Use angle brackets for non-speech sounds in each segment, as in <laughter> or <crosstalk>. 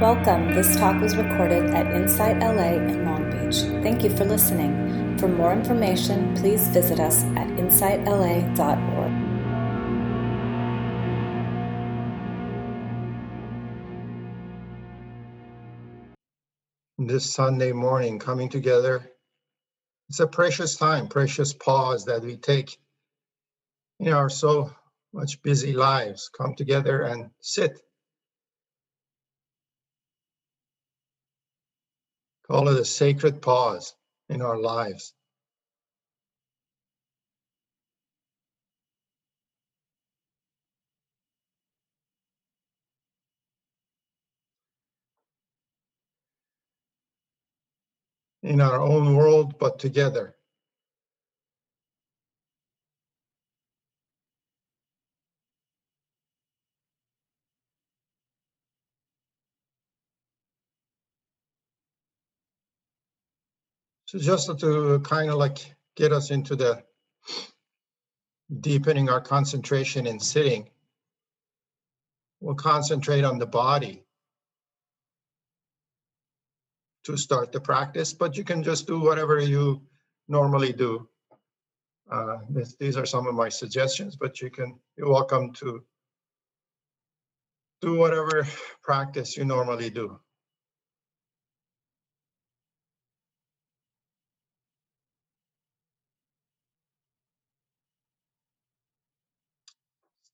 Welcome. This talk was recorded at Insight LA in Long Beach. Thank you for listening. For more information, please visit us at insightla.org. This Sunday morning, coming together, it's a precious time, precious pause that we take in our so much busy lives. Come together and sit Call it a sacred pause in our lives. In our own world, but together. So just to kind of like get us into the deepening our concentration in sitting, we'll concentrate on the body to start the practice, but you can just do whatever you normally do. Uh, this, these are some of my suggestions, but you can, you're welcome to do whatever practice you normally do.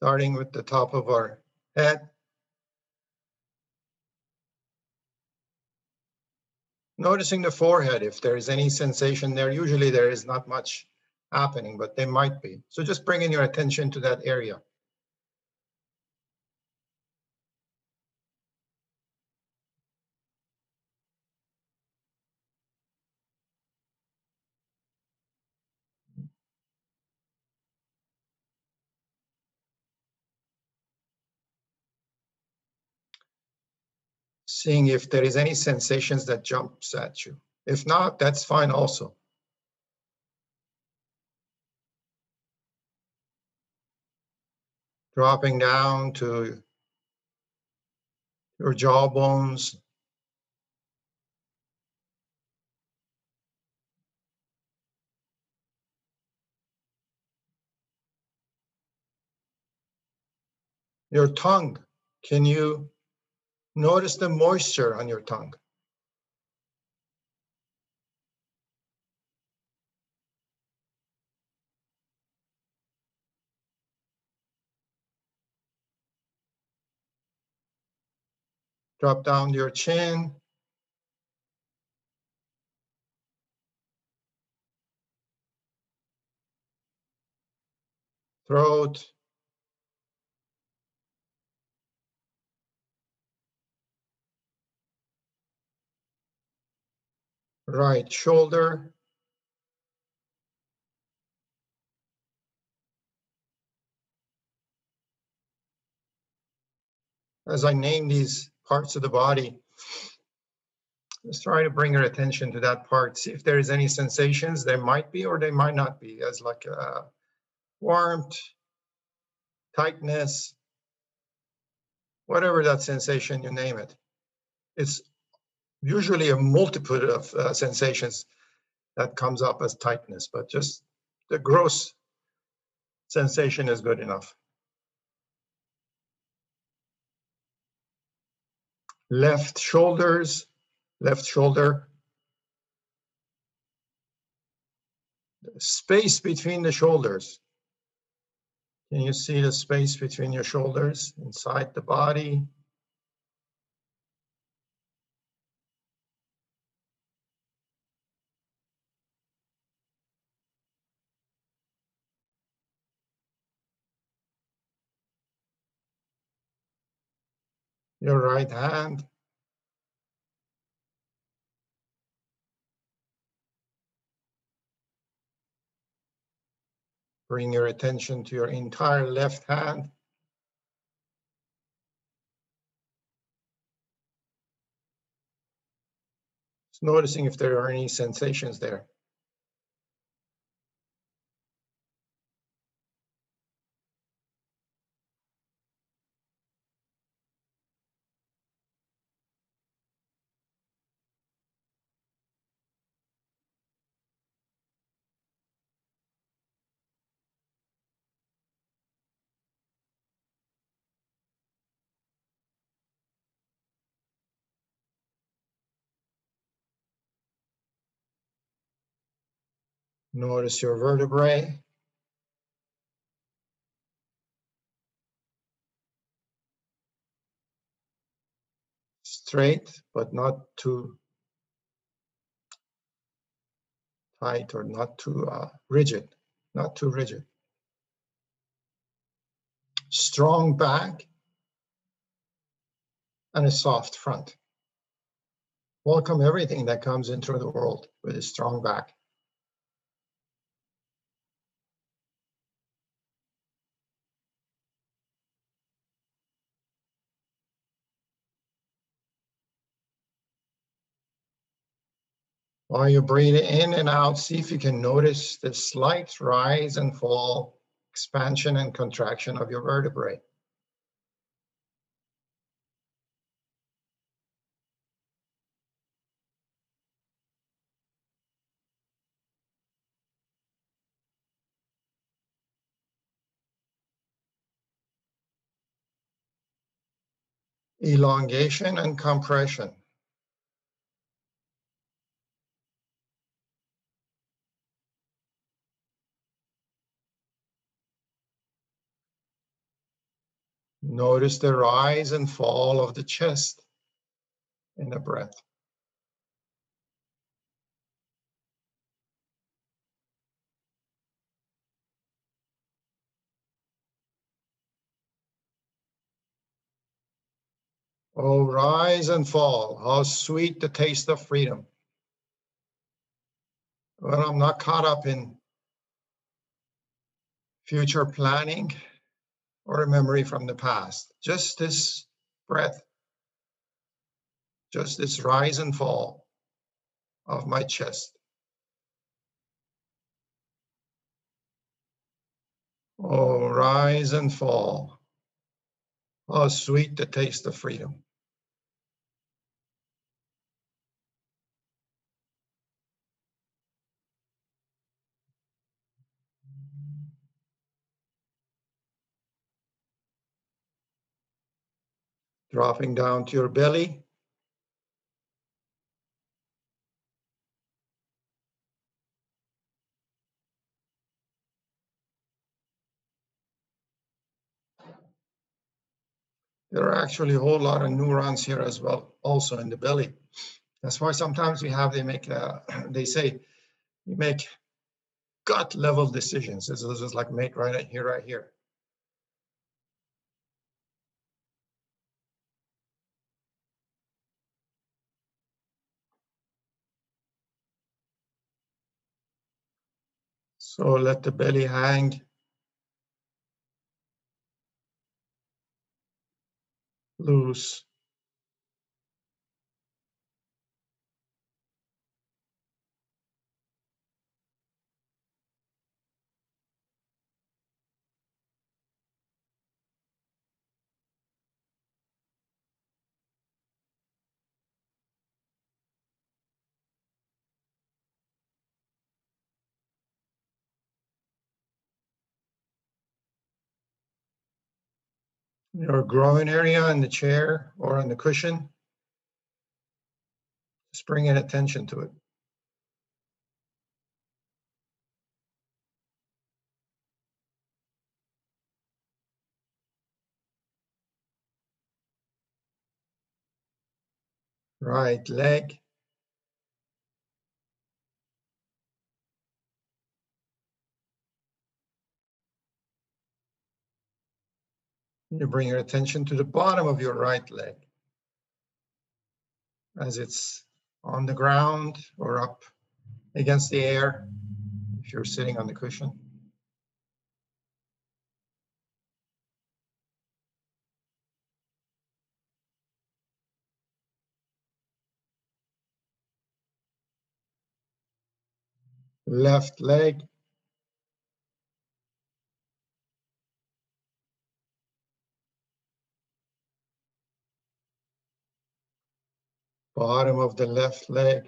Starting with the top of our head. Noticing the forehead, if there is any sensation there, usually there is not much happening, but there might be. So just bringing your attention to that area. Seeing if there is any sensations that jumps at you. If not, that's fine also. Dropping down to your jaw bones. Your tongue, can you Notice the moisture on your tongue. Drop down your chin. Throat. Right shoulder. As I name these parts of the body, just try to bring your attention to that part. See if there is any sensations. There might be or they might not be, as like uh, warmth, tightness, whatever that sensation you name it. It's usually a multitude of uh, sensations that comes up as tightness, but just the gross sensation is good enough. Left shoulders, left shoulder. Space between the shoulders. Can you see the space between your shoulders inside the body? Your right hand. Bring your attention to your entire left hand. Just noticing if there are any sensations there. Notice your vertebrae. Straight, but not too tight or not too uh, rigid, not too rigid. Strong back and a soft front. Welcome everything that comes into the world with a strong back. While you breathe in and out, see if you can notice the slight rise and fall, expansion and contraction of your vertebrae. Elongation and compression. Notice the rise and fall of the chest in the breath. Oh, rise and fall. How sweet the taste of freedom. When I'm not caught up in future planning or a memory from the past. Just this breath, just this rise and fall of my chest. Oh, rise and fall. Oh, sweet the taste of freedom. Dropping down to your belly. There are actually a whole lot of neurons here as well, also in the belly. That's why sometimes we have, they make, uh, <clears throat> they say, you make gut level decisions. This is like make right here, right here. So let the belly hang. Loose. Your groin area in the chair or on the cushion. Just bringing attention to it. Right leg. You bring your attention to the bottom of your right leg as it's on the ground or up against the air if you're sitting on the cushion. Left leg. Bottom of the left leg.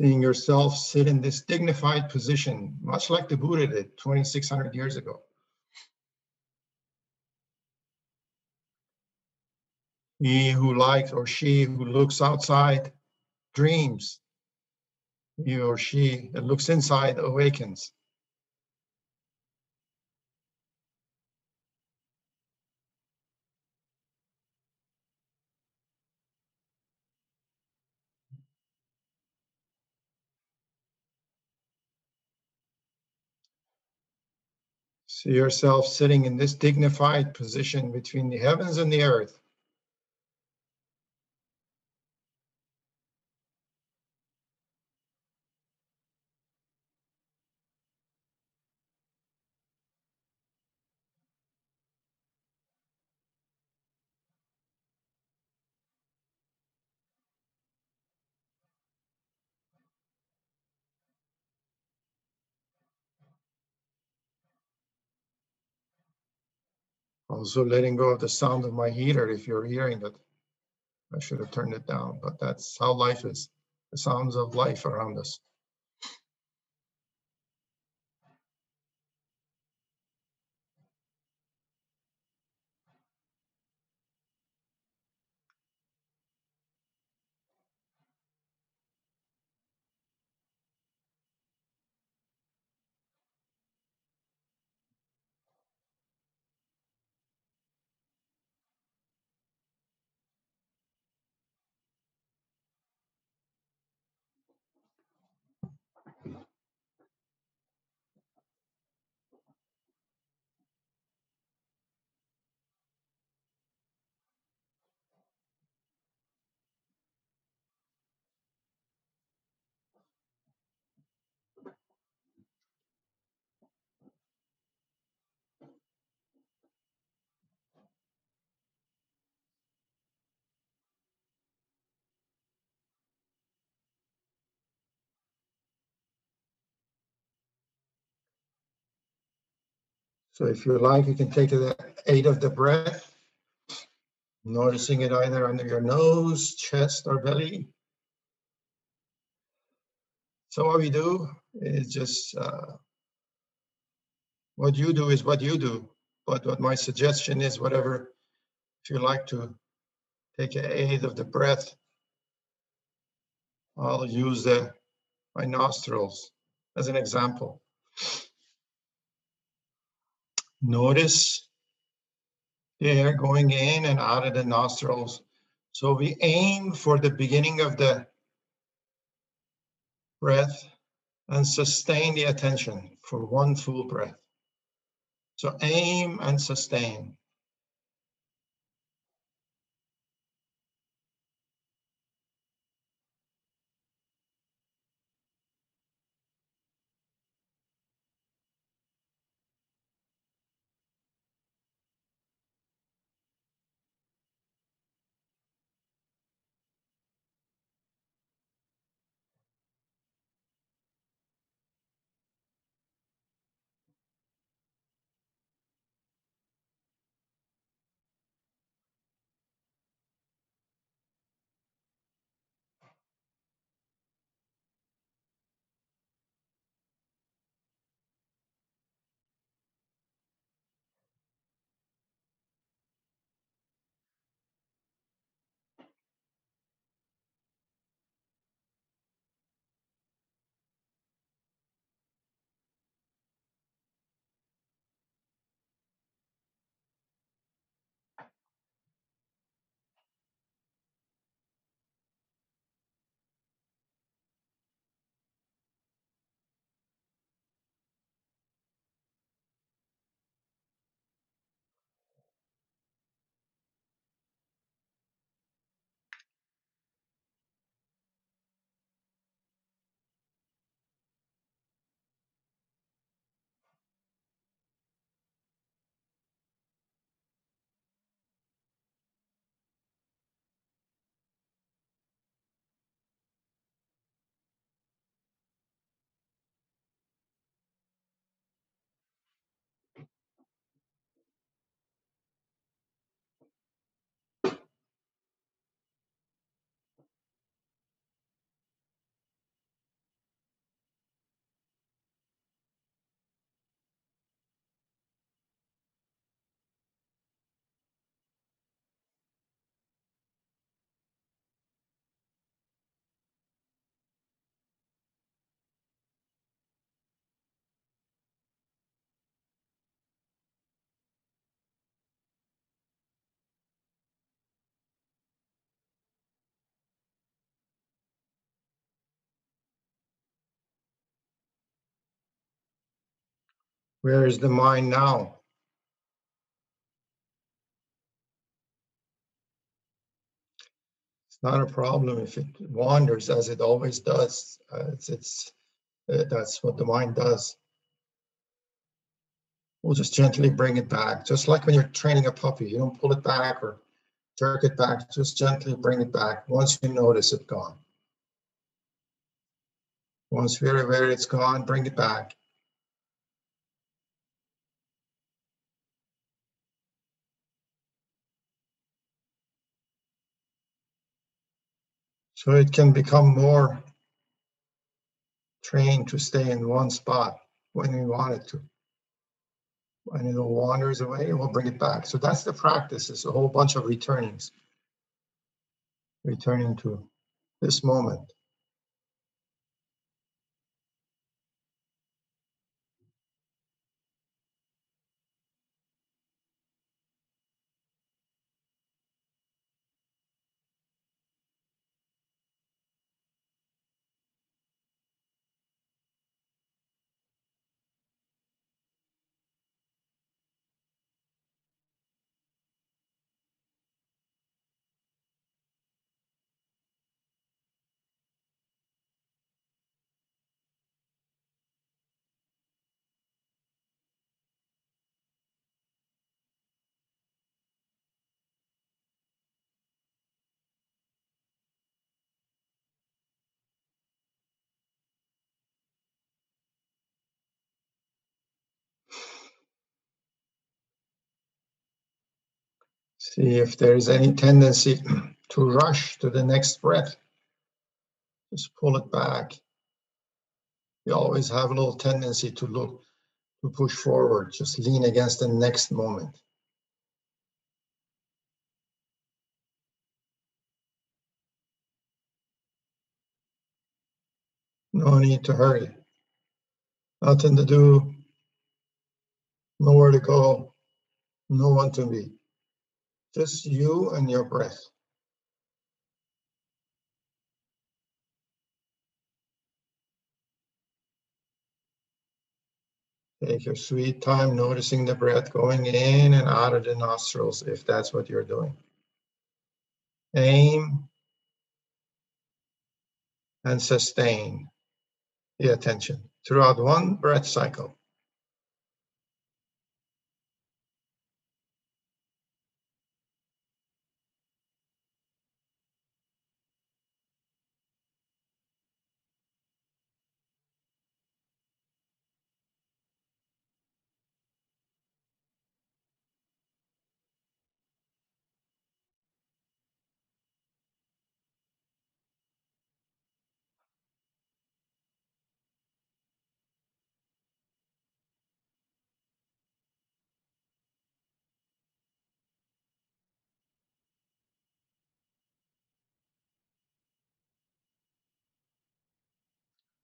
Seeing yourself sit in this dignified position, much like the Buddha did 2,600 years ago. He who likes or she who looks outside dreams. He or she that looks inside awakens. Yourself sitting in this dignified position between the heavens and the earth. Also letting go of the sound of my heater if you're hearing it. I should have turned it down, but that's how life is. The sounds of life around us. So if you like, you can take the aid of the breath, noticing it either under your nose, chest, or belly. So what we do is just uh, what you do is what you do. But what my suggestion is, whatever, if you like to take an aid of the breath, I'll use the my nostrils as an example. Notice the air going in and out of the nostrils. So we aim for the beginning of the breath and sustain the attention for one full breath. So aim and sustain. Where is the mind now? It's not a problem if it wanders as it always does. Uh, it's, it's uh, that's what the mind does. We'll just gently bring it back, just like when you're training a puppy. You don't pull it back or jerk it back. Just gently bring it back once you notice it gone. Once very, very it's gone, bring it back. So it can become more trained to stay in one spot when we want it to. When it wanders away, we'll bring it back. So that's the practice. It's a whole bunch of returnings. Returning to this moment. See if there is any tendency to rush to the next breath. Just pull it back. You always have a little tendency to look, to push forward. Just lean against the next moment. No need to hurry. Nothing to do. Nowhere to go. No one to be. Just you and your breath. Take your sweet time noticing the breath going in and out of the nostrils if that's what you're doing. Aim and sustain the attention throughout one breath cycle.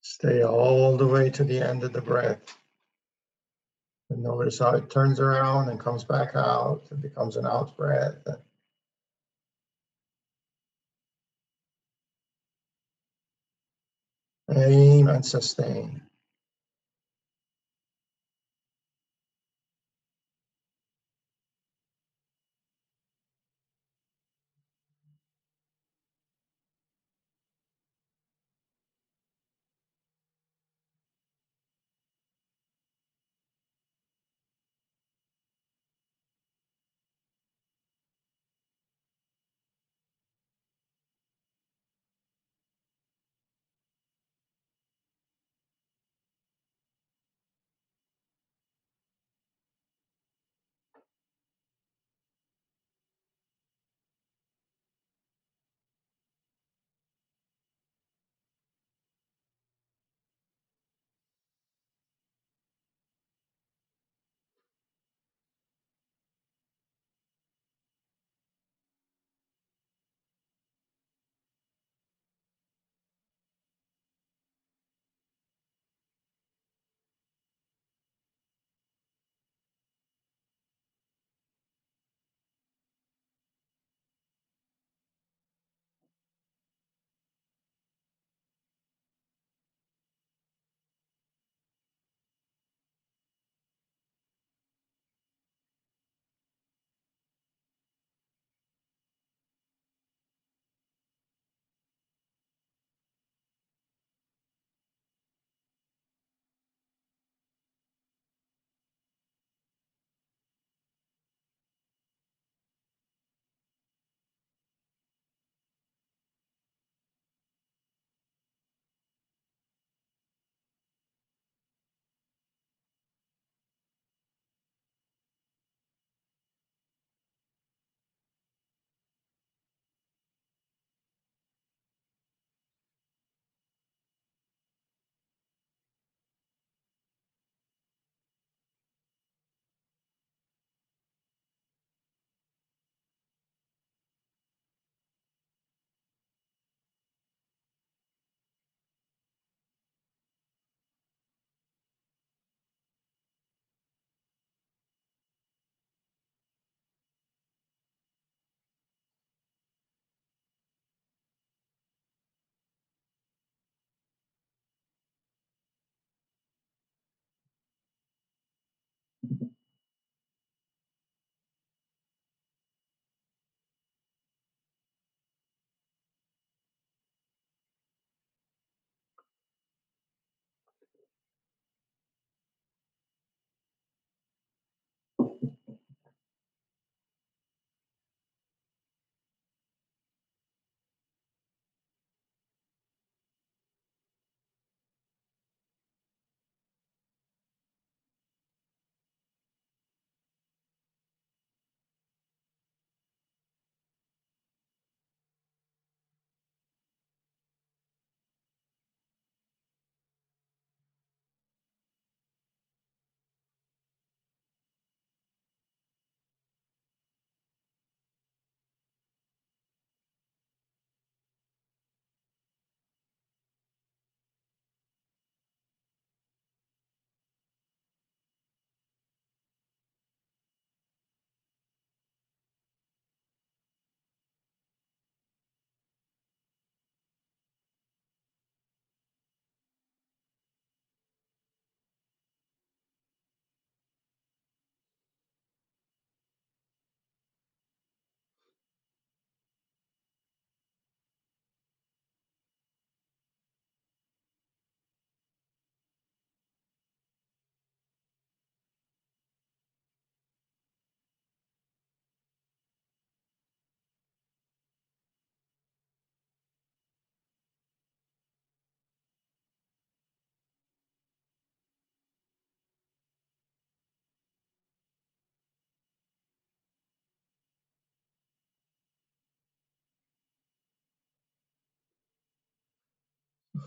Stay all the way to the end of the breath. And notice how it turns around and comes back out. It becomes an out breath. Aim and sustain.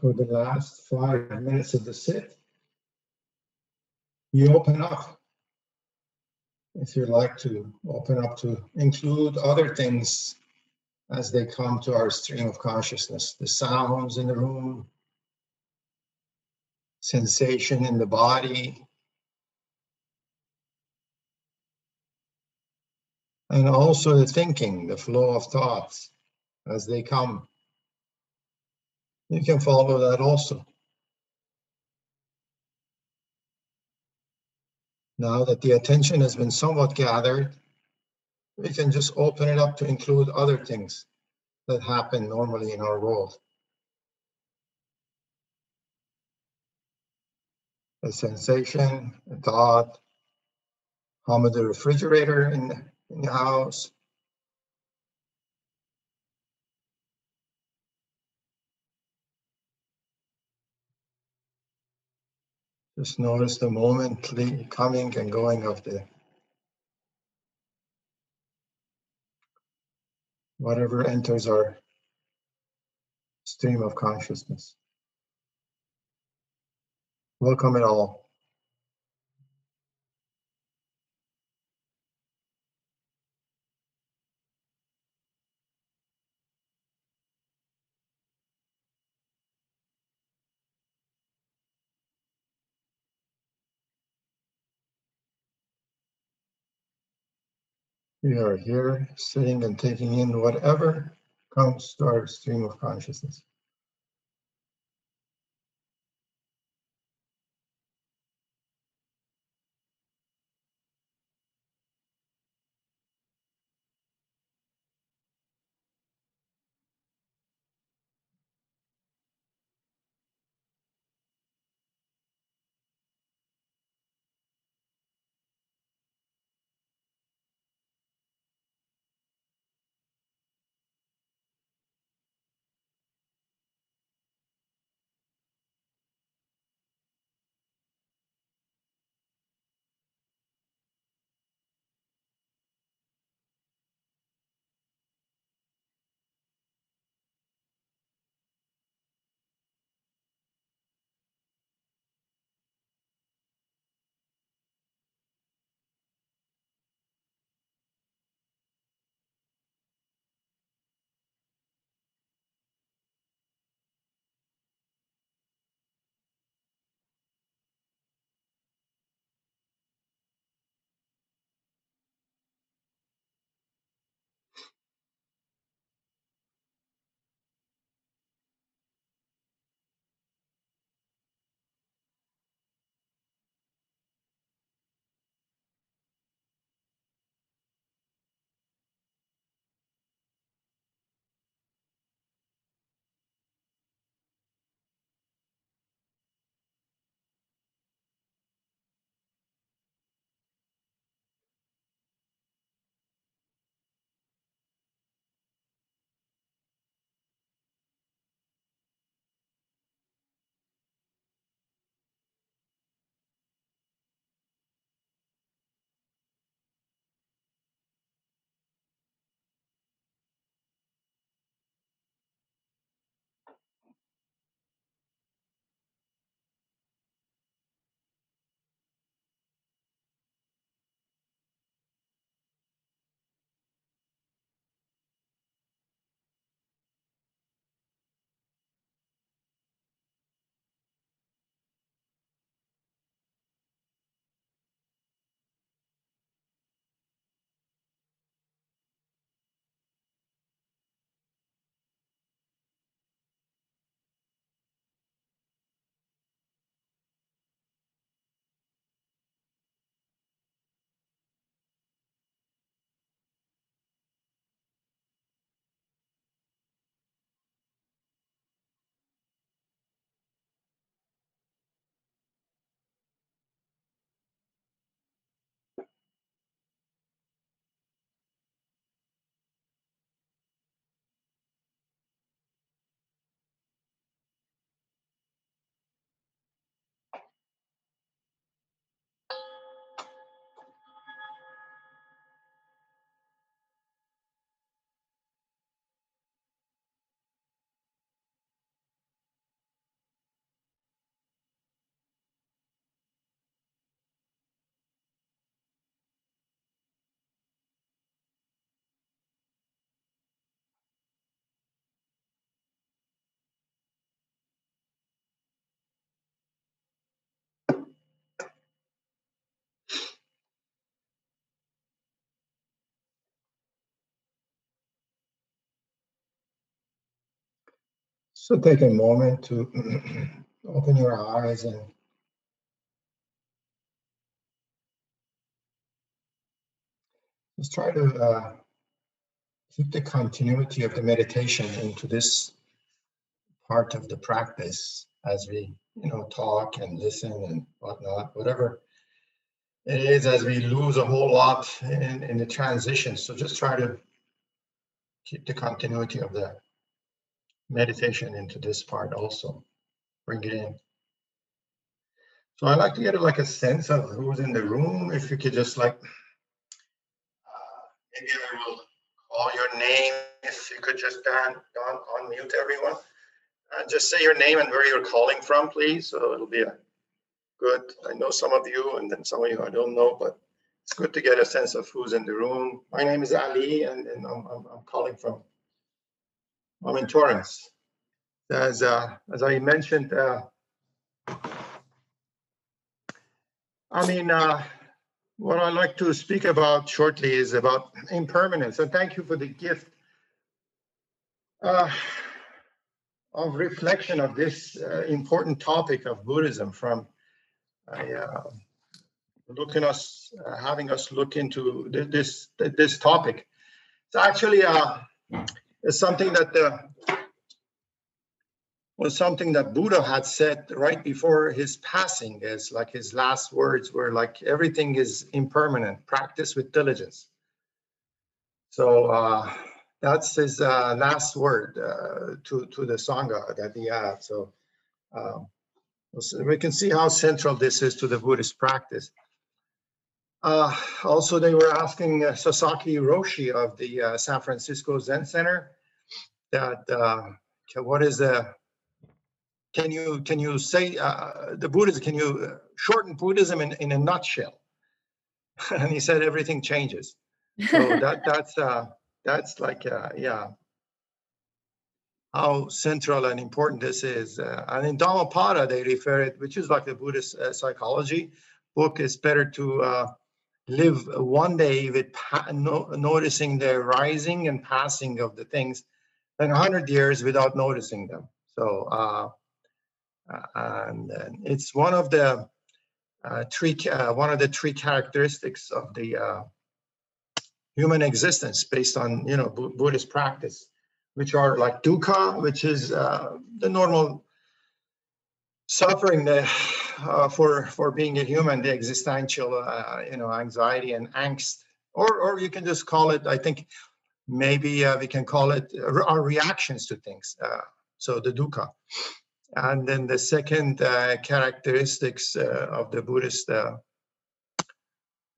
For the last five minutes of the sit, you open up. If you like to open up to include other things as they come to our stream of consciousness, the sounds in the room, sensation in the body, and also the thinking, the flow of thoughts as they come. You can follow that also. Now that the attention has been somewhat gathered, we can just open it up to include other things that happen normally in our world. A sensation, a thought, hum of the refrigerator in in the house, Just notice the moment coming and going of the whatever enters our stream of consciousness. Welcome it all. We are here sitting and taking in whatever comes to our stream of consciousness. So take a moment to <clears throat> open your eyes and just try to uh, keep the continuity of the meditation into this part of the practice as we, you know, talk and listen and whatnot, whatever it is as we lose a whole lot in, in the transition. So just try to keep the continuity of the meditation into this part also. Bring it in. So I like to get like a sense of who's in the room. If you could just like, uh, maybe I will call your name. If you could just on, on, unmute everyone. Uh, just say your name and where you're calling from, please. So it'll be a good. I know some of you, and then some of you I don't know, but it's good to get a sense of who's in the room. My name is Ali, and, and I'm, I'm, I'm calling from. I'm in Torrance. As uh, as I mentioned, uh, I mean, uh, what I'd like to speak about shortly is about impermanence. And thank you for the gift uh, of reflection of this uh, important topic of Buddhism from uh, looking us, having us look into this this topic. It's actually uh, it's something that the was something that Buddha had said right before his passing, as like his last words were like everything is impermanent, practice with diligence. So uh, that's his uh, last word uh, to, to the Sangha that he had. So um, we can see how central this is to the Buddhist practice. Uh, also, they were asking uh, Suzuki Roshi of the uh, San Francisco Zen Center that what is the can you can you say uh, the Buddhism? Can you uh, shorten Buddhism in, in a nutshell? <laughs> and he said everything changes. So <laughs> that that's uh, that's like uh, yeah, how central and important this is. Uh, and in Dhammapada they refer it, which is like the Buddhist uh, psychology book. Is better to uh, live one day with no, noticing the rising and passing of the things than a hundred years without noticing them. So uh, and it's one of the uh, three uh, one of the three characteristics of the uh, human existence based on you know B- Buddhist practice, which are like dukkha, which is uh, the normal suffering the, uh, for for being a human, the existential uh, you know anxiety and angst, or or you can just call it. I think maybe we can call it our reactions to things. so the dukkha. And then the second uh, characteristics uh, of the Buddhist uh,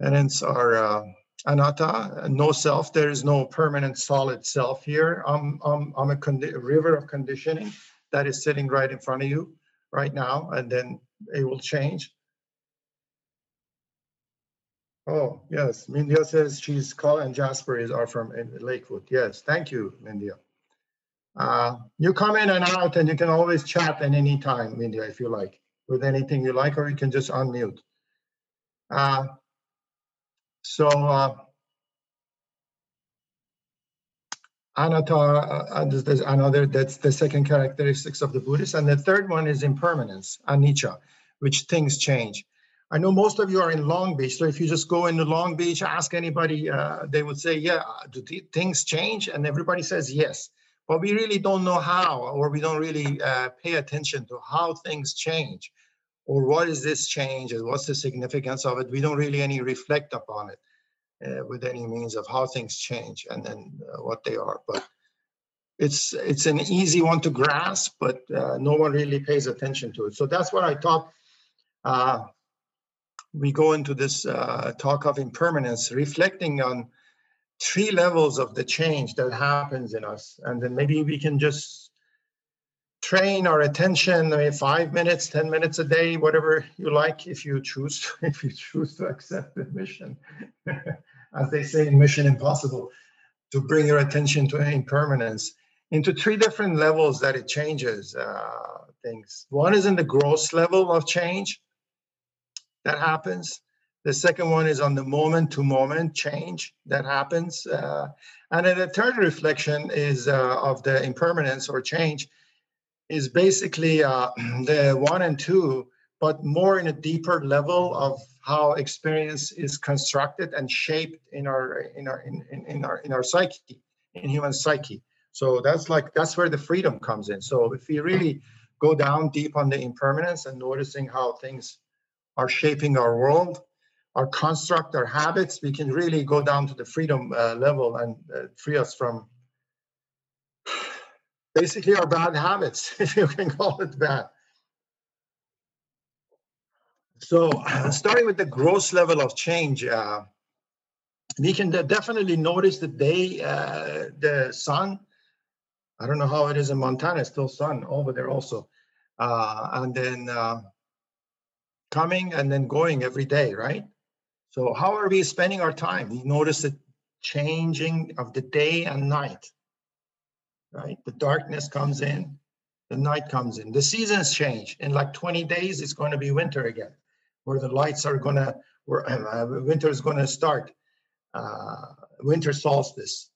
tenets are uh, anatta, no self. There is no permanent solid self here. I'm, I'm, I'm a condi- river of conditioning that is sitting right in front of you right now, and then it will change. Oh, yes. Mindia says she's called and Jasper is are from Lakewood. Yes, thank you, Mindia. Uh, you come in and out and you can always chat at any time, Mindia, if you like, with anything you like, or you can just unmute. Uh, so, uh, anatta, uh, there's another, that's the second characteristics of the Buddhist. And the third one is impermanence, anicca, which things change. I know most of you are in Long Beach, so if you just go into Long Beach, ask anybody, uh, they would say, yeah, do things change? And everybody says yes but we really don't know how, or we don't really uh, pay attention to how things change, or what is this change, and what's the significance of it. We don't really any reflect upon it uh, with any means of how things change and then uh, what they are. But it's it's an easy one to grasp, but uh, no one really pays attention to it. So that's what I thought. Uh, we go into this uh, talk of impermanence, reflecting on three levels of the change that happens in us. And then maybe we can just train our attention, I mean, five minutes, 10 minutes a day, whatever you like, if you choose, to, <laughs> if you choose to accept the mission, <laughs> as they say in Mission Impossible, to bring your attention to impermanence into three different levels that it changes uh, things. One is in the gross level of change that happens. The second one is on the moment to moment change that happens. Uh, and then the third reflection is uh, of the impermanence or change is basically uh, <clears throat> the one and two, but more in a deeper level of how experience is constructed and shaped in our in our in, in, in our in our psyche, in human psyche. So that's like that's where the freedom comes in. So if we really go down deep on the impermanence and noticing how things are shaping our world, our construct, our habits, we can really go down to the freedom uh, level and uh, free us from <sighs> basically our bad habits, <laughs> if you can call it that. So, <clears throat> starting with the gross level of change, uh, we can definitely notice the day uh, the sun. I don't know how it is in Montana, still sun over there also, uh, and then uh, coming and then going every day, right? So, how are we spending our time? We notice the changing of the day and night right? The darkness comes in, the night comes in. The seasons change. In like 20 days, it's going to be winter again, where the lights are to, where uh, winter is to start. Uh, winter solstice.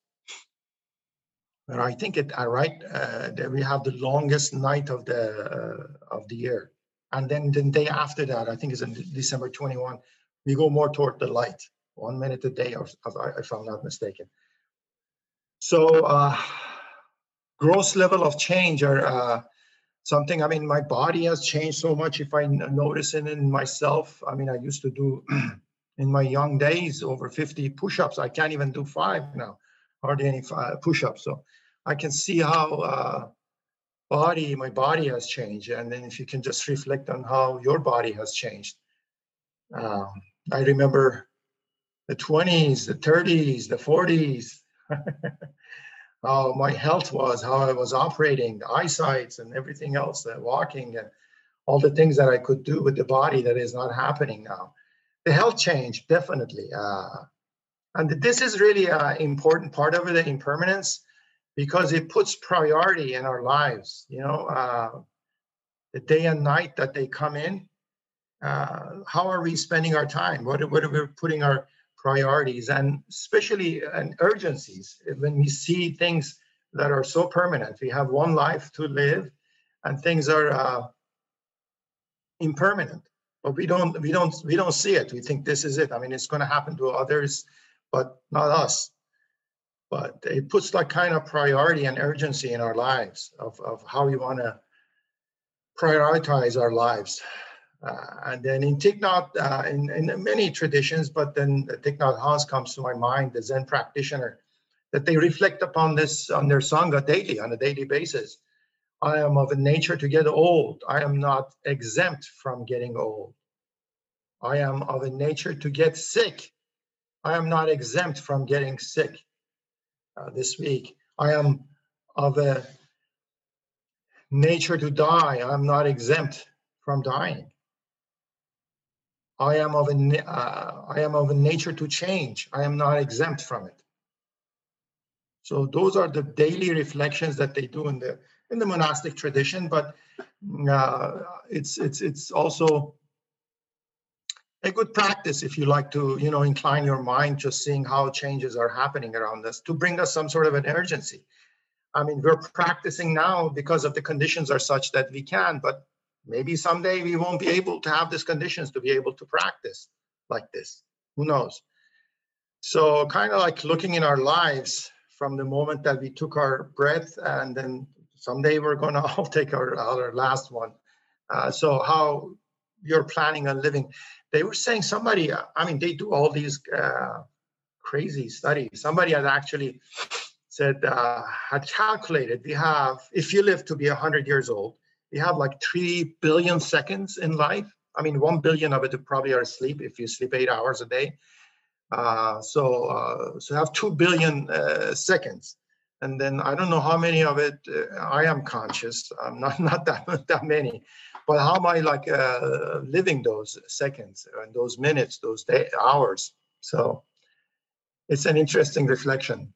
But I think it, I write uh, that we have the longest night of the uh, of the year, and then the day after that, I think is in December 21. We go more toward the light, one minute a day, or if I'm not mistaken. So uh, gross level of change are uh, something. I mean, my body has changed so much. If I notice it in myself, I mean, I used to do <clears throat> in my young days over 50 push-ups. I can't even do five now, hardly any push-ups. So I can see how uh, body, my body has changed. And then if you can just reflect on how your body has changed. Um, I remember the 20s, the 30s, the 40s. <laughs> how my health was, how I was operating, the eyesight and everything else, the walking and all the things that I could do with the body that is not happening now. The health change, definitely. Uh, and this is really an important part of the impermanence, because it puts priority in our lives. You know, uh, the day and night that they come in, uh, how are we spending our time? What, what are we putting our priorities and especially and urgencies. When we see things that are so permanent we have one life to live and things are uh, impermanent but we don't we don't we don't see it. We think this is it. I mean it's going to happen to others but not us. But it puts that kind of priority and urgency in our lives of, of how we want to prioritize our lives. uh, and then in Thich Nhat, uh, in, in many traditions, but then Thich Nhat comes to my mind, the Zen practitioner, that they reflect upon this on their Sangha daily, on a daily basis. I am of a nature to get old. I am not exempt from getting old. I am of a nature to get sick. I am not exempt from getting sick. Uh, this week, I am of a nature to die. I'm not exempt from dying. I am of a uh, I am of a nature to change. I am not exempt from it. So those are the daily reflections that they do in the in the monastic tradition, but uh, it's it's it's also a good practice if you like to you know incline your mind just seeing how changes are happening around us to bring us some sort of an urgency. I mean, we're practicing now because of the conditions are such that we can, but maybe someday we won't be able to have these conditions to be able to practice like this. Who knows? So kind of like looking in our lives from the moment that we took our breath and then someday we're going <laughs> to all take our, our last one. Uh, so how you're planning on living. They were saying somebody i mean they do all these uh, crazy studies. Somebody had actually said uh, had calculated we have if you live to be 100 years old we have like 3 billion seconds in life. I mean, 1 billion of it probably are asleep if you sleep eight hours a day. Uh, so, uh, so have 2 billion uh, seconds. And then I don't know how many of it uh, I am conscious. I'm not, <laughs> not that, that many. But how am I like uh, living those seconds and those minutes, those day, hours? So it's an interesting reflection.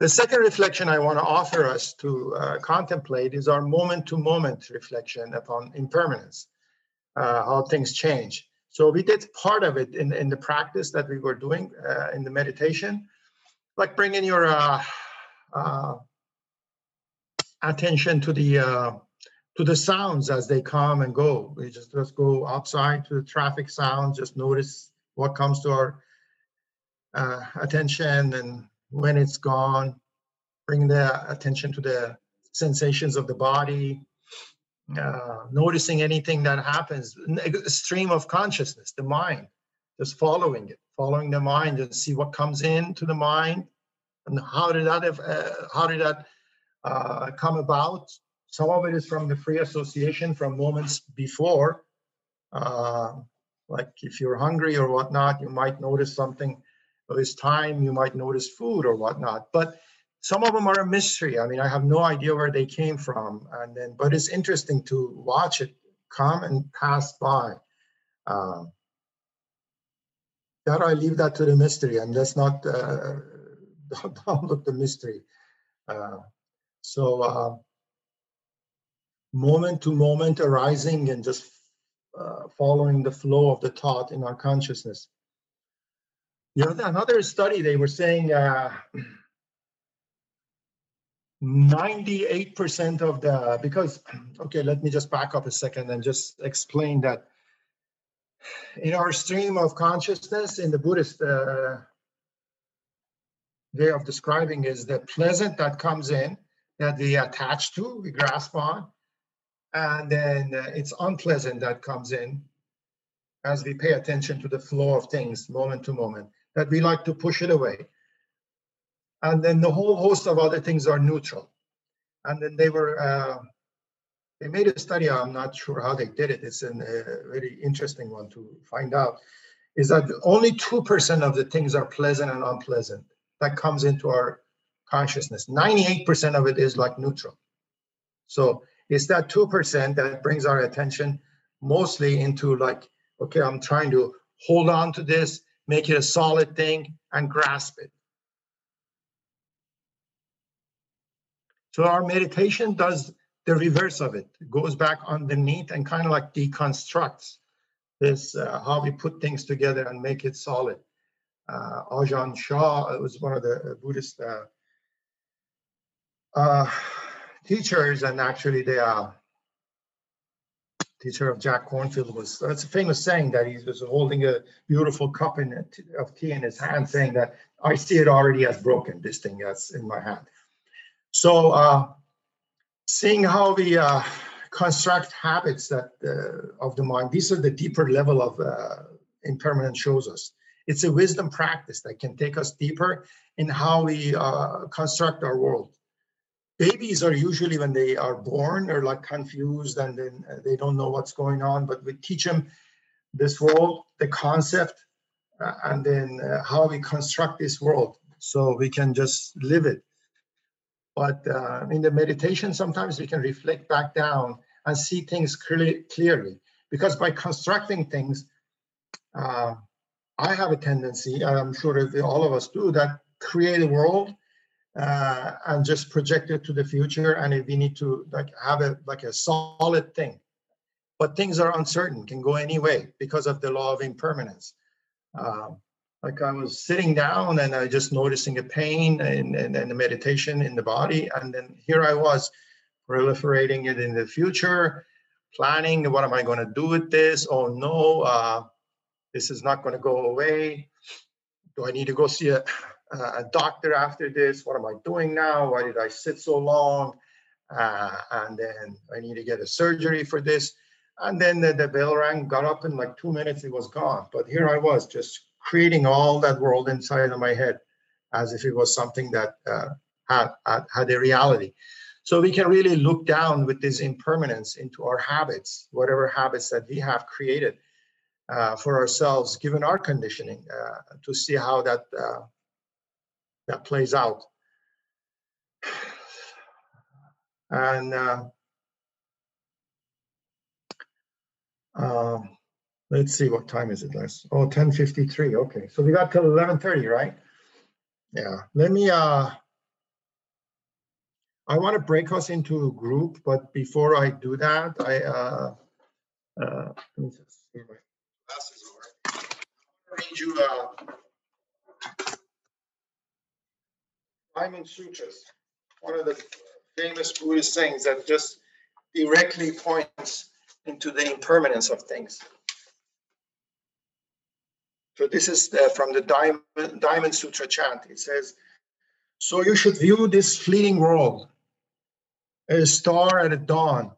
The second reflection I want to offer us to uh, contemplate is our moment to moment reflection upon impermanence, uh, how things change. So we did part of it in, in the practice that we were doing uh, in the meditation, like bringing your uh, uh, attention to the uh, to the sounds as they come and go. We just just go outside to the traffic sounds, just notice what comes to our attention and when it's gone, bring the attention to the sensations of the body, uh, noticing anything that happens, a stream of consciousness, the mind, just following it, following the mind and see what comes into the mind and how did that, uh, how did that uh, come about? Some of it is from the free association from moments before. Uh, like if you're hungry or whatnot, you might notice something this time, you might notice food or whatnot. But some of them are a mystery. I mean, I have no idea where they came from. And then, but it's interesting to watch it come and pass by. Um, that I leave that to the mystery, and let's not uh, <laughs> download the mystery. Uh, so, uh, moment to moment arising and just uh, following the flow of the thought in our consciousness. You know, another study they were saying. Uh, 98% of the, because, okay, let me just back up a second and just explain that in our stream of consciousness in the Buddhist uh, way of describing is the pleasant that comes in that we attach to, we grasp on, and then uh, it's unpleasant that comes in as we pay attention to the flow of things moment to moment, that we like to push it away and then the whole host of other things are neutral. And then they were uh, they made a study. I'm not sure how they did it. It's a very interesting one to find out. Is that only two percent of the things are pleasant and unpleasant that comes into our consciousness. Ninety-eight percent of it is like neutral. So it's that two percent that brings our attention mostly into like, okay, I'm trying to hold on to this, make it a solid thing, and grasp it. So our meditation does the reverse of it. it goes back underneath and kind of like deconstructs this, uh, how we put things together and make it solid. Uh, Ajahn Chah was one of the Buddhist uh, uh, teachers, and actually the uh, teacher of Jack Kornfield was. That's a famous saying that he was holding a beautiful cup in, of tea in his hand, saying that I see it already as broken. This thing that's in my hand. So uh, seeing how we uh, construct habits that uh, of the mind, these are the deeper level of uh, impermanence shows us. It's a wisdom practice that can take us deeper in how we uh, construct our world. Babies are usually when they are born, are like confused and then uh, they don't know what's going on. But we teach them this world, the concept, and then how we construct this world so we can just live it but uh, in the meditation, sometimes we can reflect back down and see things clearly. clearly. Because by constructing things, uh, I have a tendency, I'm sure all of us do, that create a world uh, and just project it to the future. And if we need to like have a like a solid thing, but things are uncertain, can go any way because of the law of impermanence. Um, like I was sitting down and I just noticing a pain and, and, and the meditation in the body. And then here I was proliferating it in the future, planning what am I going to do with this? Oh no, uh, this is not going to go away. Do I need to go see a, a doctor after this? What am I doing now? Why did I sit so long? Uh, and then I need to get a surgery for this. And then the, the bell rang, got up in like two minutes, it was gone. But here I was just creating all that world inside of my head as if it was something that uh, had, had, had a reality. So we can really look down with this impermanence into our habits, whatever habits that we have created uh, for ourselves, given our conditioning, uh, to see how that uh, that plays out. And uh, um, Let's see, what time is it, Les? Oh, 10.53, okay. So we got till 11.30, right? Yeah, let me, uh, I want to break us into a group, but before I do that, I, uh, uh, let me just see my glasses. I'm read you, uh, Diamond Sutras, one of the famous Buddhist sayings that just directly points into the impermanence of things. So this is the, from the Diamond, Diamond Sutra chant. It says, so you should view this fleeting world a star at a dawn,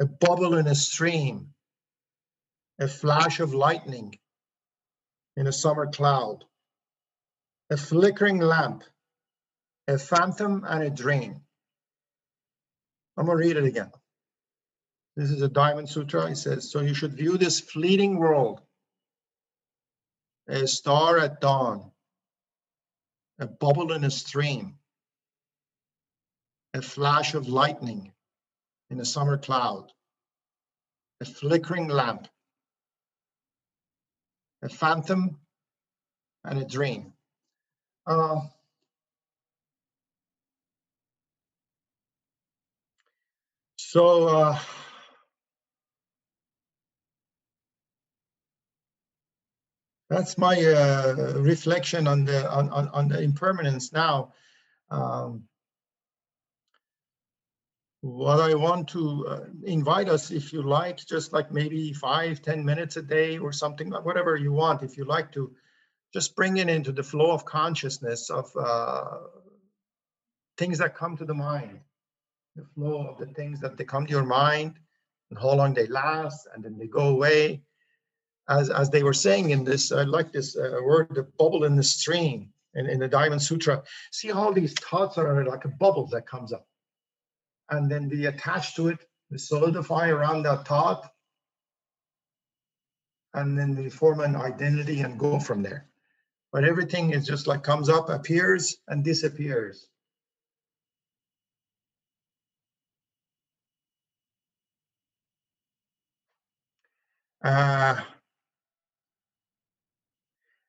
a bubble in a stream, a flash of lightning in a summer cloud, a flickering lamp, a phantom and a dream. I'm going to read it again. This is a Diamond Sutra. It says, So you should view this fleeting world, a star at dawn, a bubble in a stream, a flash of lightning in a summer cloud, a flickering lamp, a phantom, and a dream. Uh, so, uh, that's my uh, reflection on the on, on, on the impermanence now. Um, what I want to uh, invite us, if you like, just like maybe five, ten minutes a day or something, whatever you want, if you like to, just bring it into the flow of consciousness of uh, things that come to the mind, the flow of the things that they come to your mind, and how long they last, and then they go away as, as they were saying in this, I like this uh, word, the bubble in the stream in, in the Diamond Sutra. See how these thoughts are like a bubble that comes up. And then we attach to it, we solidify around that thought. And then we form an identity and go from there. But everything is just like comes up, appears, and disappears. Uh,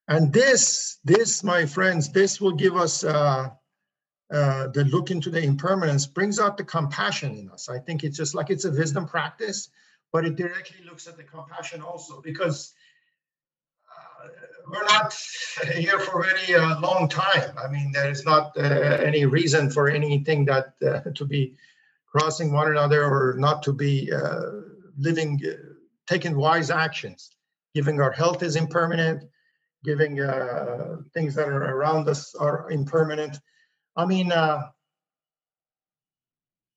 and this, this, my friends, this will give us uh, uh, the look into the impermanence, brings out the compassion in us. I think it's just like it's a wisdom practice, but it directly looks at the compassion also because uh, we're not here for a very uh, long time. I mean, there is not uh, any reason for anything that uh, to be crossing one another or not to be living, taking wise actions. Giving our health is impermanent giving uh, things that are around us are impermanent. I mean, uh,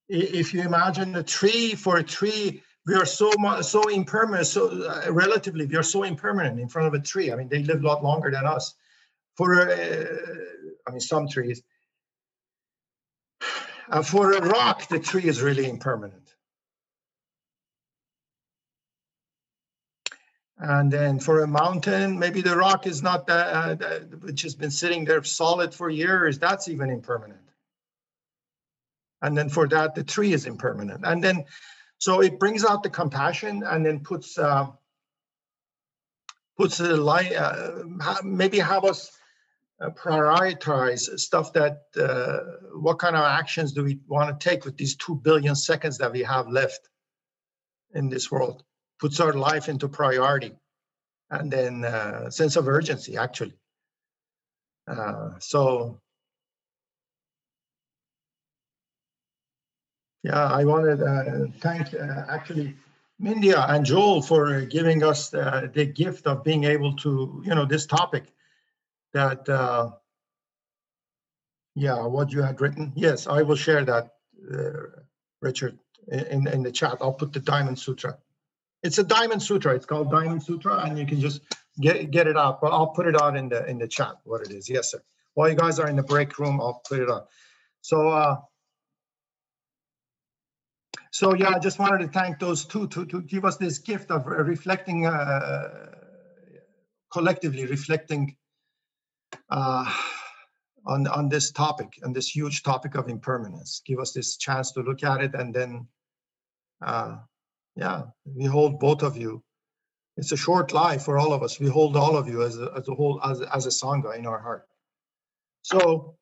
if you imagine a tree for a tree, we are so so impermanent. So uh, relatively, we are so impermanent in front of a tree. I mean, they live a lot longer than us. For I mean, some trees. For a rock, the tree is really impermanent. And then for a mountain, maybe the rock is not that, uh, that, which has been sitting there solid for years, that's even impermanent. And then for that, the tree is impermanent. And then, so it brings out the compassion and then puts, uh, puts the light, uh, maybe have us uh, prioritize stuff that, uh, what kind of actions do we want to take with these 2 billion seconds that we have left in this world? Puts our life into priority and then uh, sense of urgency actually uh, so yeah i wanted to uh, thank uh, actually mindia and Joel for giving us the, gift of being able to, you know, this topic that, uh, yeah, what you had written. Yes, I will share that, Richard, in, in the chat. I'll put the Diamond Sutra. It's a Diamond Sutra. It's called Diamond Sutra, and you can just get get it out. But I'll put it out in the in the chat what it is. Yes, sir. While you guys are in the break room, I'll put it out. So. uh so yeah, I just wanted to thank those two to, to give us this gift of reflecting, uh, collectively reflecting uh, on, on this topic and this huge topic of impermanence. Give us this chance to look at it and then uh, yeah, we hold both of you. It's a short life for all of us. We hold all of you as a, as a whole, as, as a Sangha in our heart. So,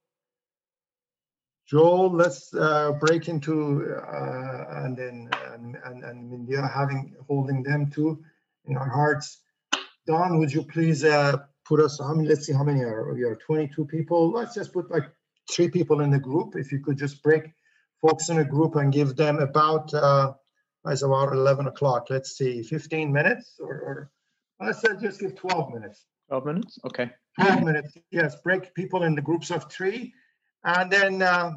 Joel, let's uh, break into, uh, and then, and, and, and Mindya having, holding them too in our hearts. Don, would you please uh, put us, how many, let's see how many are, we are 22 people. Let's just put like three people in the group. If you could just break folks in a group and give them about, uh, It's about 11 o'clock. Let's see, 15 minutes or, or I said just give 12 minutes. 12 minutes? Okay. 12 minutes, yes, break people into groups of three. And then, uh,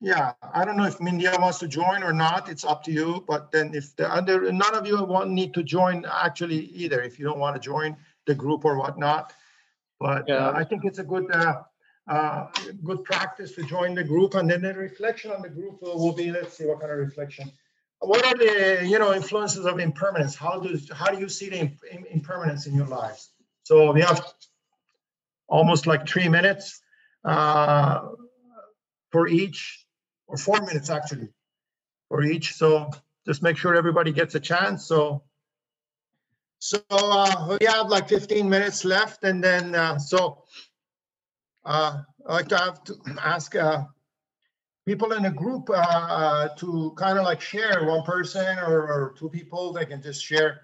yeah, I don't know if Mindia wants to join or not. It's up to you. But then if the other, none of you want need to join actually either, if you don't want to join the group or whatnot. But Yeah. uh, I think it's a good, uh, uh, good practice to join the group. And then the reflection on the group will will be, let's see, what kind of reflection? What are the, you know, influences of impermanence? How do, how do you see the im- im- impermanence in your lives? So we have almost like three minutes uh, for each, or four minutes actually, for each. So just make sure everybody gets a chance. So, so uh, we have like 15 minutes left, and then uh, so uh, I'd like to have to ask uh, people in a group uh, uh, to kind of like share one person or, or two people. They can just share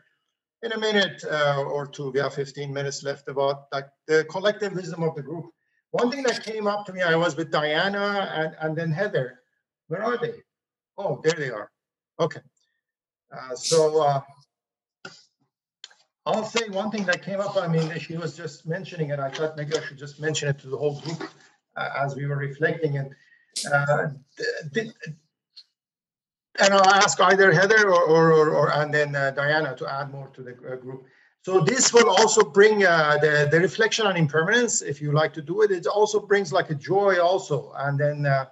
in a minute uh, or two. We have 15 minutes left about like the collective wisdom of the group. One thing that came up to me, I was with Diana and, and then Heather. Where are they? Oh, there they are. Okay. Uh, so uh, I'll say one thing that came up. I mean, she was just mentioning it. I thought maybe I should just mention it to the whole group uh, as we were reflecting. And uh, th- th- and I'll ask either Heather or, or, or, or and then uh, Diana to add more to the uh, group. So this will also bring uh, the, the reflection on impermanence, if you like to do it. It also brings like a joy also, and then uh,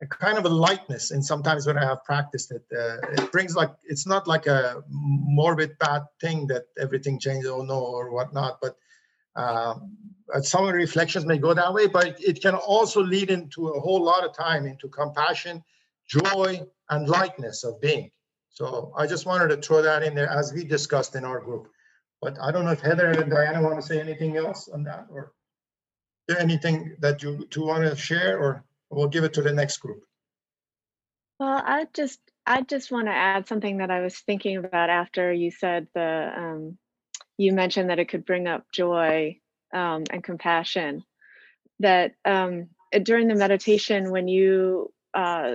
a kind of a lightness. And sometimes when I have practiced it, uh, it brings like, it's not like a morbid bad thing that everything changes, oh no, or whatnot, but um, uh, some of the reflections may go that way, but it can also lead into a whole lot of time into compassion, joy, and lightness of being. So I just wanted to throw that in there as we discussed in our group. But I don't know if Heather and Diana want to say anything else on that or anything that you two want to share or we'll give it to the next group. Well, I just I just want to add something that I was thinking about after you said the um, you mentioned that it could bring up joy um, and compassion. That um, during the meditation, when you uh,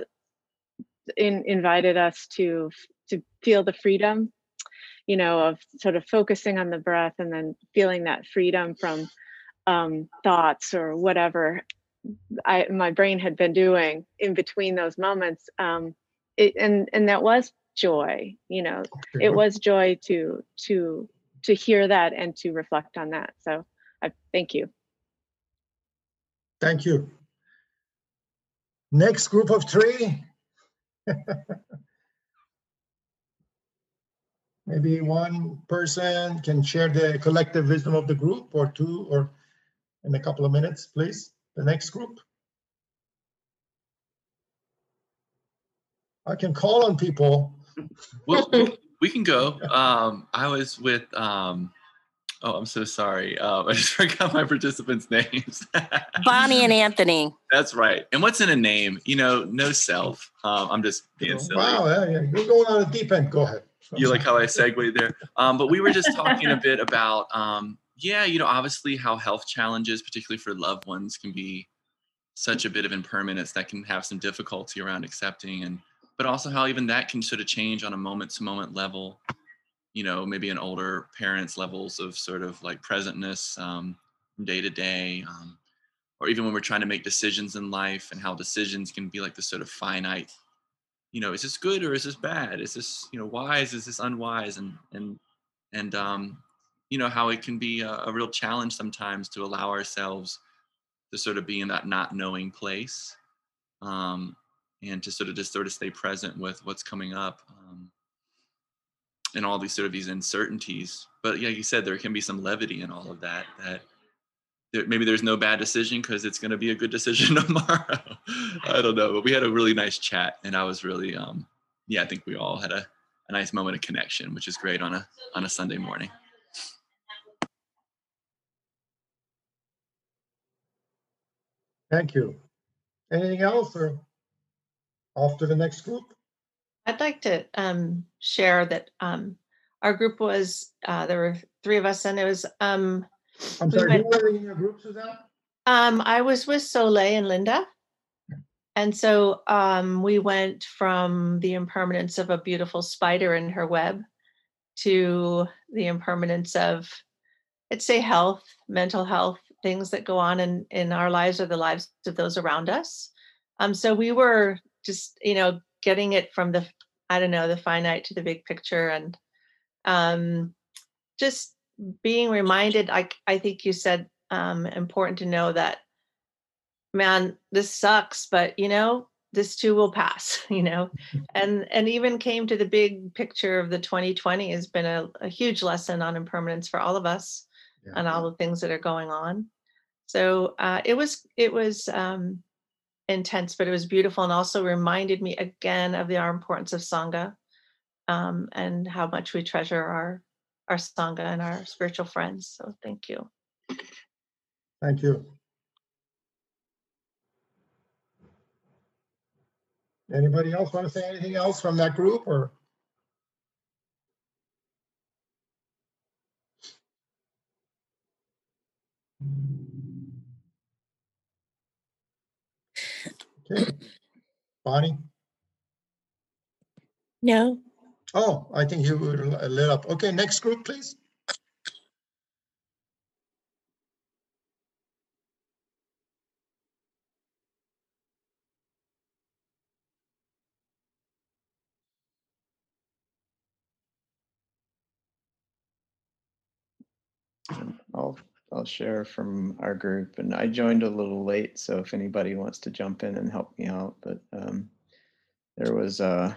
in, invited us to to feel the freedom, you know, of sort of focusing on the breath and then feeling that freedom from um, thoughts or whatever I my brain had been doing in between those moments. Um, it, and and that was joy. You know, it was joy to to to hear that and to reflect on that. So I thank you. Thank you. Next group of three. <laughs> Maybe one person can share the collective wisdom of the group or two or in a couple of minutes, please. The next group. I can call on people. well, we- we can go. Um, I was with. Um, oh, I'm so sorry. Um, <laughs> I just forgot my participants' names. <laughs> Bonnie and Anthony. That's right. And what's in a name? You know, no self. Um, I'm just being silly. Wow, yeah, yeah, you're going on a deep end. Go ahead. You like how I segued there? Um, but we were just talking a bit about, um, yeah, you know, obviously how health challenges, particularly for loved ones, can be such a bit of impermanence that can have some difficulty around accepting and but also how even that can sort of change on a moment to moment level you know maybe in older parents levels of sort of like presentness um, from day to day um, or even when we're trying to make decisions in life and how decisions can be like this sort of finite you know is this good or is this bad? Is this you know wise? Is this unwise? And and and um you know how it can be a, a real challenge sometimes to allow ourselves to sort of be in that not knowing place um and to sort of just sort of stay present with what's coming up um, and all these sort of these uncertainties but yeah you said there can be some levity in all of that that there, maybe there's no bad decision because it's going to be a good decision <laughs> tomorrow i don't know but we had a really nice chat and i was really um yeah i think we all had a, a nice moment of connection which is great on a on a sunday morning Thank you. Anything else or off to the next group? I'd like to um, share that um, our group was uh, there were three of us, and it was um, I'm sorry, went- were in your group, Suzanne? um, I was with Soleil and Linda, and so um, we went from the impermanence of a beautiful spider in her web to the impermanence of, let's say, health, mental health, things that go on in, in our lives or the lives of those around us. Um, so we were just, you know, getting it from the, I don't know, the finite to the big picture and um, just being reminded, I, I think you said um, important to know that man this sucks but you know this too will pass <laughs> you know <laughs> and and even came to the big picture of the 2020 has been a, a huge lesson on impermanence for all of us Yeah. and all the things that are going on so uh, it was it was um, intense but it was beautiful and also reminded me again of the our importance of sangha um, and how much we treasure our our sangha and our spiritual friends so thank you Thank you. Anybody else want to say anything else from that group or? Okay, <coughs> Bonnie? No. Oh, I think you lit up. Okay, next group, please. I'll share from our group, and I joined a little late, so if anybody wants to jump in and help me out, but um, there was a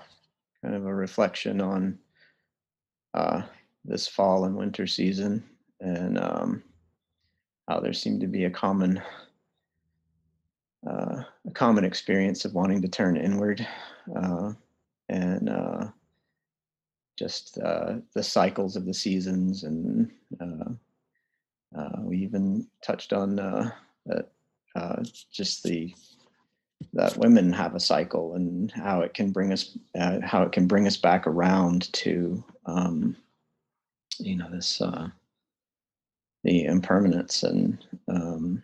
kind of a reflection on uh, this fall and winter season, and um, how there seemed to be a common uh, a common experience of wanting to turn inward, uh, and uh, just uh, the cycles of the seasons and uh, we even touched on uh, that uh, just the that women have a cycle and how it can bring us uh, how it can bring us back around to um, you know this uh, the impermanence and um,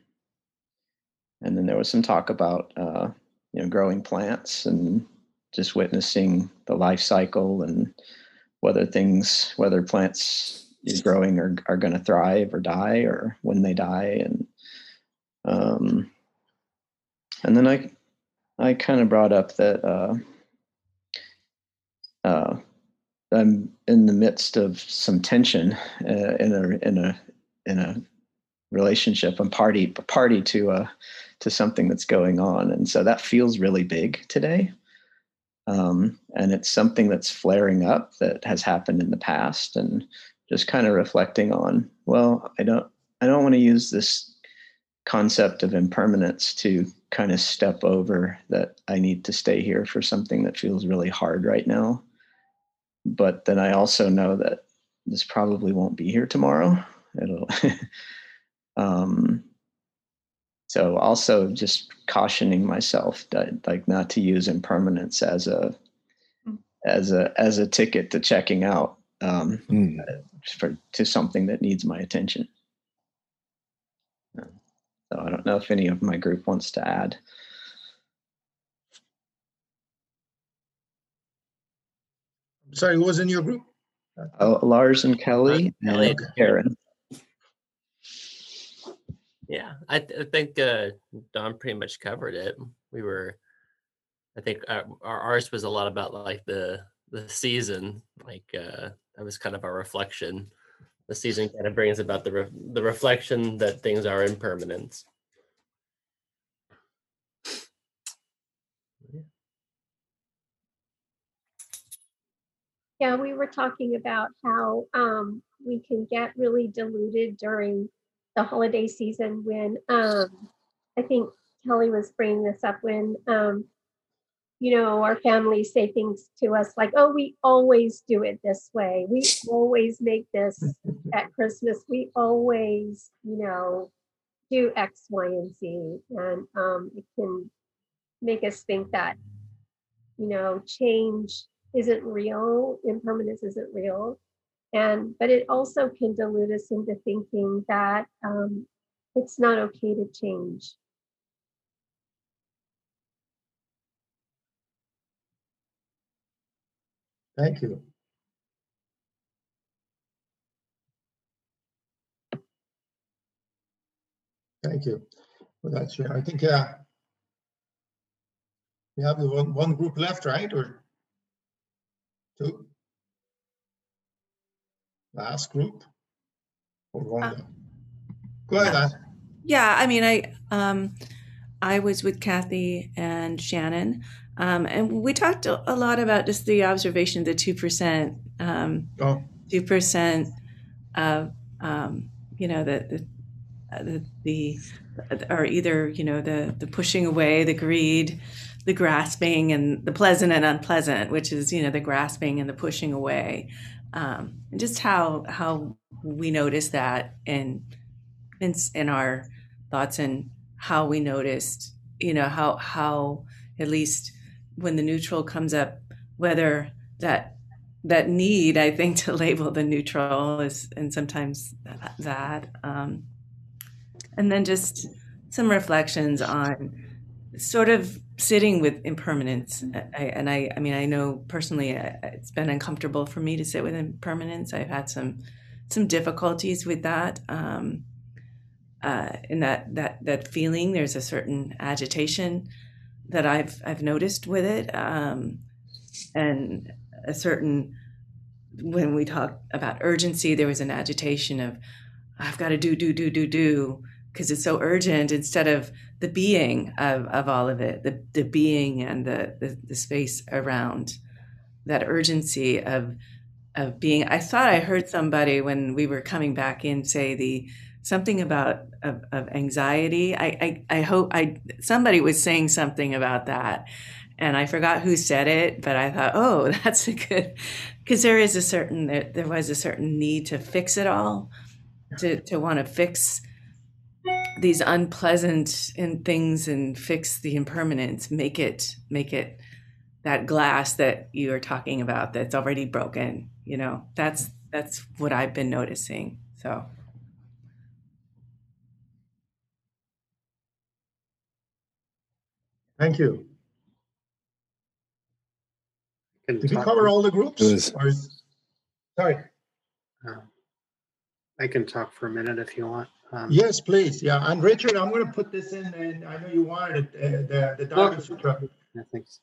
and then there was some talk about uh, you know growing plants and just witnessing the life cycle and whether things whether plants is growing are, are going to thrive or die or when they die and um, and then I I kind of brought up that uh, uh, I'm in the midst of some tension uh, in a in a in a relationship. I'm party party to uh to something that's going on, and so that feels really big today. Um, and it's something that's flaring up that has happened in the past, and just kind of reflecting on. Well, I don't I don't want to use this concept of impermanence to kind of step over that I need to stay here for something that feels really hard right now. But then I also know that this probably won't be here tomorrow. It'll <laughs> um so also just cautioning myself that like not to use impermanence as a as a as a ticket to checking out um Mm. for to something that needs my attention. So I don't know if any of my group wants to add. Sorry, who was in your group? Uh, Lars and Kelly Kelly. and Karen. Yeah, I, th- I think uh, Don pretty much covered it. We were, I think our, our ours was a lot about like the the season. Like uh, that was kind of our reflection. The season kind of brings about the re- the reflection that things are impermanent. Yeah, we were talking about how um, we can get really diluted during the holiday season when um, I think Kelly was bringing this up when, um, you know, our families say things to us like, oh, we always do it this way. We always make this <laughs> at Christmas. We always, you know, do X, Y, and Z. And um, it can make us think that, you know, change isn't real, impermanence isn't real. And but it also can delude us into thinking that um, it's not okay to change. Thank you. Thank you. Well, that's, yeah, I think, yeah. We have the one, one group left, right, or two? Last group? Or one? Uh, Go ahead, Ann. Yeah, I mean, I um, I was with Kathy and Shannon, um, and we talked a lot about just the observation of the two percent, um, Oh, two percent of um, you know the the, uh, the the or either you know the the pushing away, the greed, the grasping, and the pleasant and unpleasant, which is you know the grasping and the pushing away, um, and just how how we notice that in in in our thoughts and how we noticed you know how how at least when the neutral comes up whether that that need i think <laughs> to label the neutral is and sometimes that um, and then just some reflections on sort of sitting with impermanence I, and i i mean i know personally it's been uncomfortable for me to sit with impermanence i've had some some difficulties with that um, uh, in that that that feeling. There's a certain agitation that I've I've noticed with it, um, and a certain when we talk about urgency, there was an agitation of I've got to do do do do do because it's so urgent instead of the being of, of all of it, the the being and the, the the space around that urgency of of being. I thought I heard somebody when we were coming back in say the something about of, of anxiety. I, I I hope I somebody was saying something about that, and I forgot who said it, but I thought, oh, <laughs> that's a good because there is a certain there, there was a certain need to fix it all, to to want to fix these unpleasant in things and fix the impermanence, make it make it that glass that you are talking about that's already broken. You know, that's that's what I've been noticing. So. Thank you. can Did we cover all the groups? It was- Or is- Sorry, uh, I can talk for a minute if you want. Um, yes, please, yeah, and Richard, I'm gonna put this in, and I know you wanted it, uh, the, the Dharma Sutra. Yeah, thanks.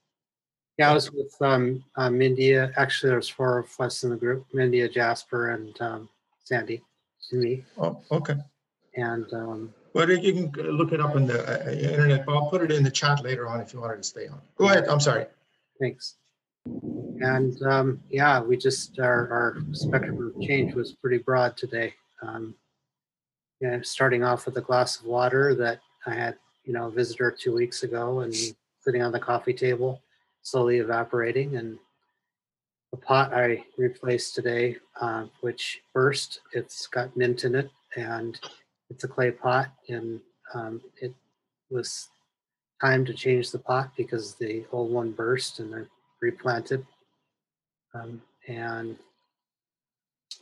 Yeah, I was with um, uh, Mindia. Actually, there's four of us in the group: Mindia, Jasper, and um, Sandy, and me. Oh, okay. And um, Well, you can look it up on the uh, internet, but I'll put it in the chat later on if you wanted to stay on. Go ahead, I'm sorry. thanks. And um, yeah, we just our, our spectrum of change was pretty broad today. Um, starting off with a glass of water that I had, you know, a visitor two weeks ago, and sitting on the coffee table, slowly evaporating, and the pot I replaced today, uh, which burst. It's got mint in it, and it's a clay pot, and um, it was time to change the pot because the old one burst, and I replanted. Um, and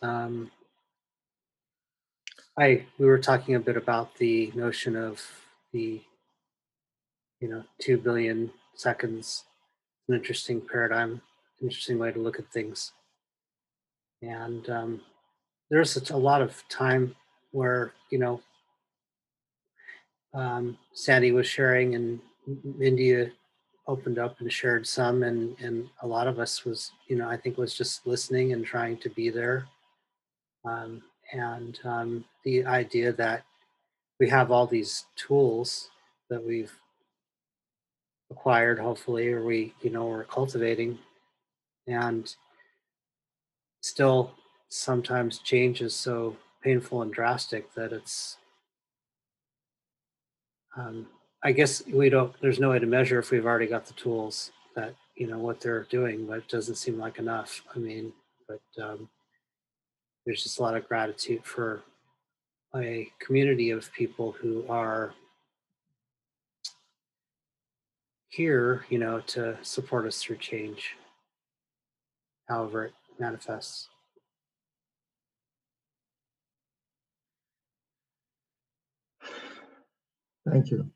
um, I we were talking a bit about the notion of the you know two billion seconds. An interesting paradigm, interesting way to look at things. And um, there's a lot of time where you know um, Sandy was sharing and India opened up and shared some and and a lot of us was you know i think was just listening and trying to be there. Um, and um, the idea that we have all these tools that we've acquired hopefully or we you know we're cultivating and still sometimes change is so painful and drastic that it's um, I guess we don't, there's no way to measure if we've already got the tools that, you know, what they're doing, but it doesn't seem like enough. I mean, but um, there's just a lot of gratitude for a community of people who are here, you know, to support us through change, however it manifests. Thank you.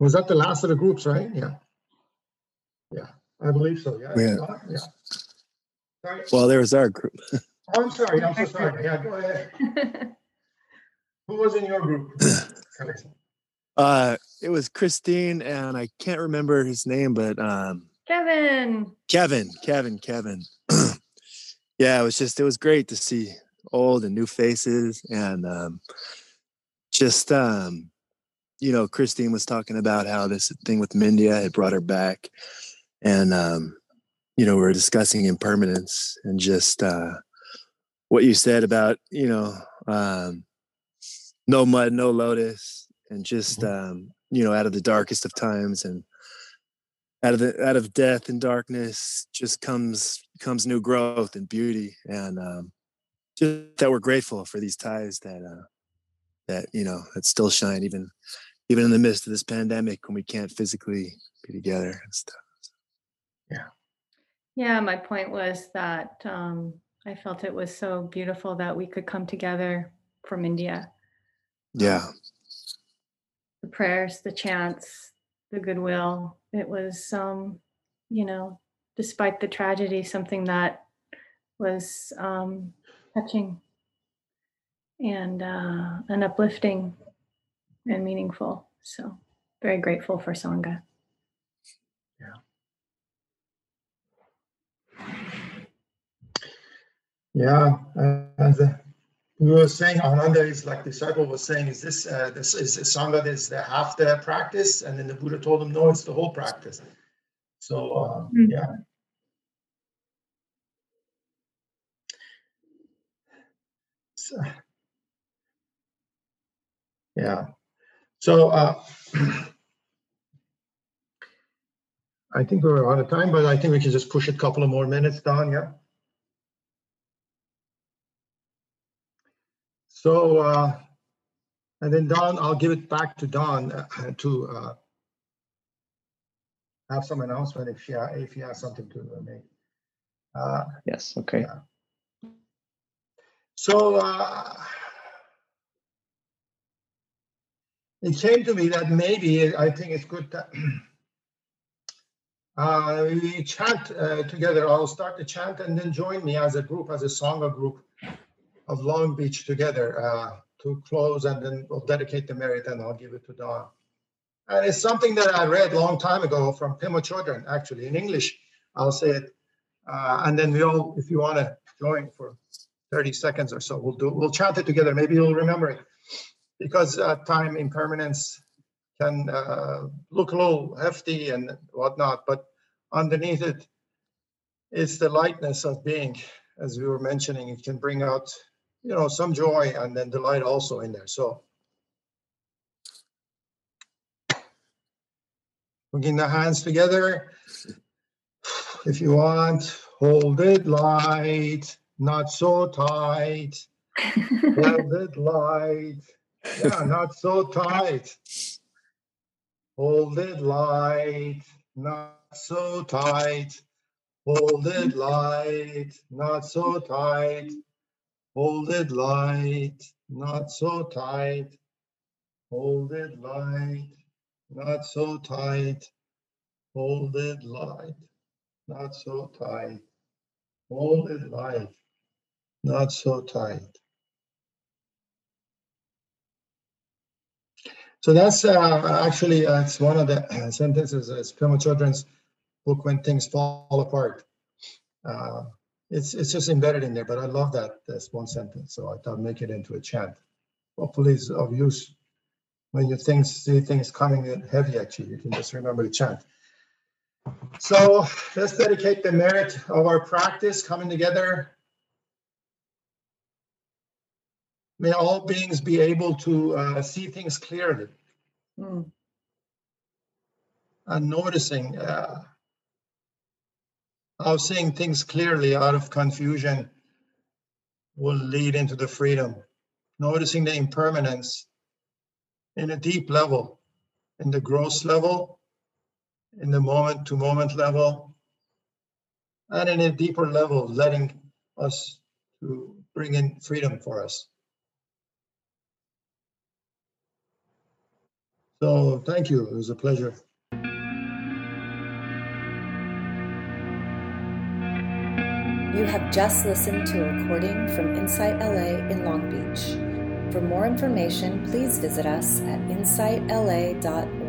Was that the last of the groups, right? Yeah. Yeah, I believe so. Yeah. Yeah. Yeah. Sorry. Well, there was our group. <laughs> Oh, I'm sorry. I'm so sorry. Yeah, go ahead. <laughs> Who was in your group? <clears throat> Uh, it was Christine, and I can't remember his name, but um, Kevin. Kevin, Kevin, Kevin. <clears throat> yeah, it was just it was great to see old and new faces, and um, just um, you know, Christine was talking about how this thing with Mindia had brought her back, and um, you know, we were discussing impermanence and just uh, what you said about you know, um, no mud, no lotus, and just um, you know, out of the darkest of times and out of the out of death and darkness just comes comes new growth and beauty and um just that we're grateful for these ties that uh that you know that still shine even even in the midst of this pandemic when we can't physically be together and stuff Yeah, Yeah, my point was that um, I felt it was so beautiful that we could come together from India. yeah The prayers, the chants, the goodwill. It was, um, you know, despite the tragedy, something that was um, touching and uh, and uplifting and meaningful. So very grateful for Sangha. Yeah, Yeah. as uh, we were saying, Ananda is like the disciple was saying, is this uh, this is Sangha is the half the practice? And then the Buddha told him, no, it's the whole practice. So uh, yeah. So, yeah. So uh, <clears throat> I think we're out of time, but I think we can just push it a couple of more minutes, Don. Yeah. So, uh, and then Don, I'll give it back to Don uh, <clears throat> to uh, have some announcement if she if he has something to make. Uh, Yes. Okay. So uh, it came to me that maybe I think it's good that <clears throat> uh, we chant uh, together. I'll start the chant and then join me as a group, as a Sangha group of Long Beach together uh, to close, and then we'll dedicate the merit, and I'll give it to Don. And it's something that I read a long time ago from Pema Chodron, actually in English. I'll say it, uh, and then we all, if you want to join for 30 seconds or so, we'll do. We'll chant it together. Maybe you'll remember it, because uh, time impermanence can uh, look a little hefty and whatnot, but underneath it is the lightness of being, as we were mentioning. It can bring out, you know, some joy and then delight also in there. So. Bringing the hands together. If you want, hold it light, not so tight. <laughs> hold it light. Yeah, not so tight. Hold it light, not so tight. Hold it light, not so tight. Hold it light, not so tight. Hold it light, not so tight. Hold it light, not so tight. Hold it light, not so tight. So that's uh, actually uh, it's one of the uh, <clears throat> sentences. It's Pema Chodron's book "When Things Fall Apart." Uh, it's it's just embedded in there, but I love that that's one sentence. So I thought make it into a chant. Hopefully, it's of use when you things see things coming heavy at you. You can just remember the chant. So let's dedicate the merit of our practice coming together. May all beings be able to uh, see things clearly Mm. and noticing uh, how seeing things clearly out of confusion will lead into the freedom. Noticing the impermanence in a deep level, in the gross level, in the moment to moment level, and in a deeper level, letting us to bring in freedom for us. So thank you. It was a pleasure. You have just listened to a recording from Insight LA in Long Beach. For more information, please visit us at insightla.org.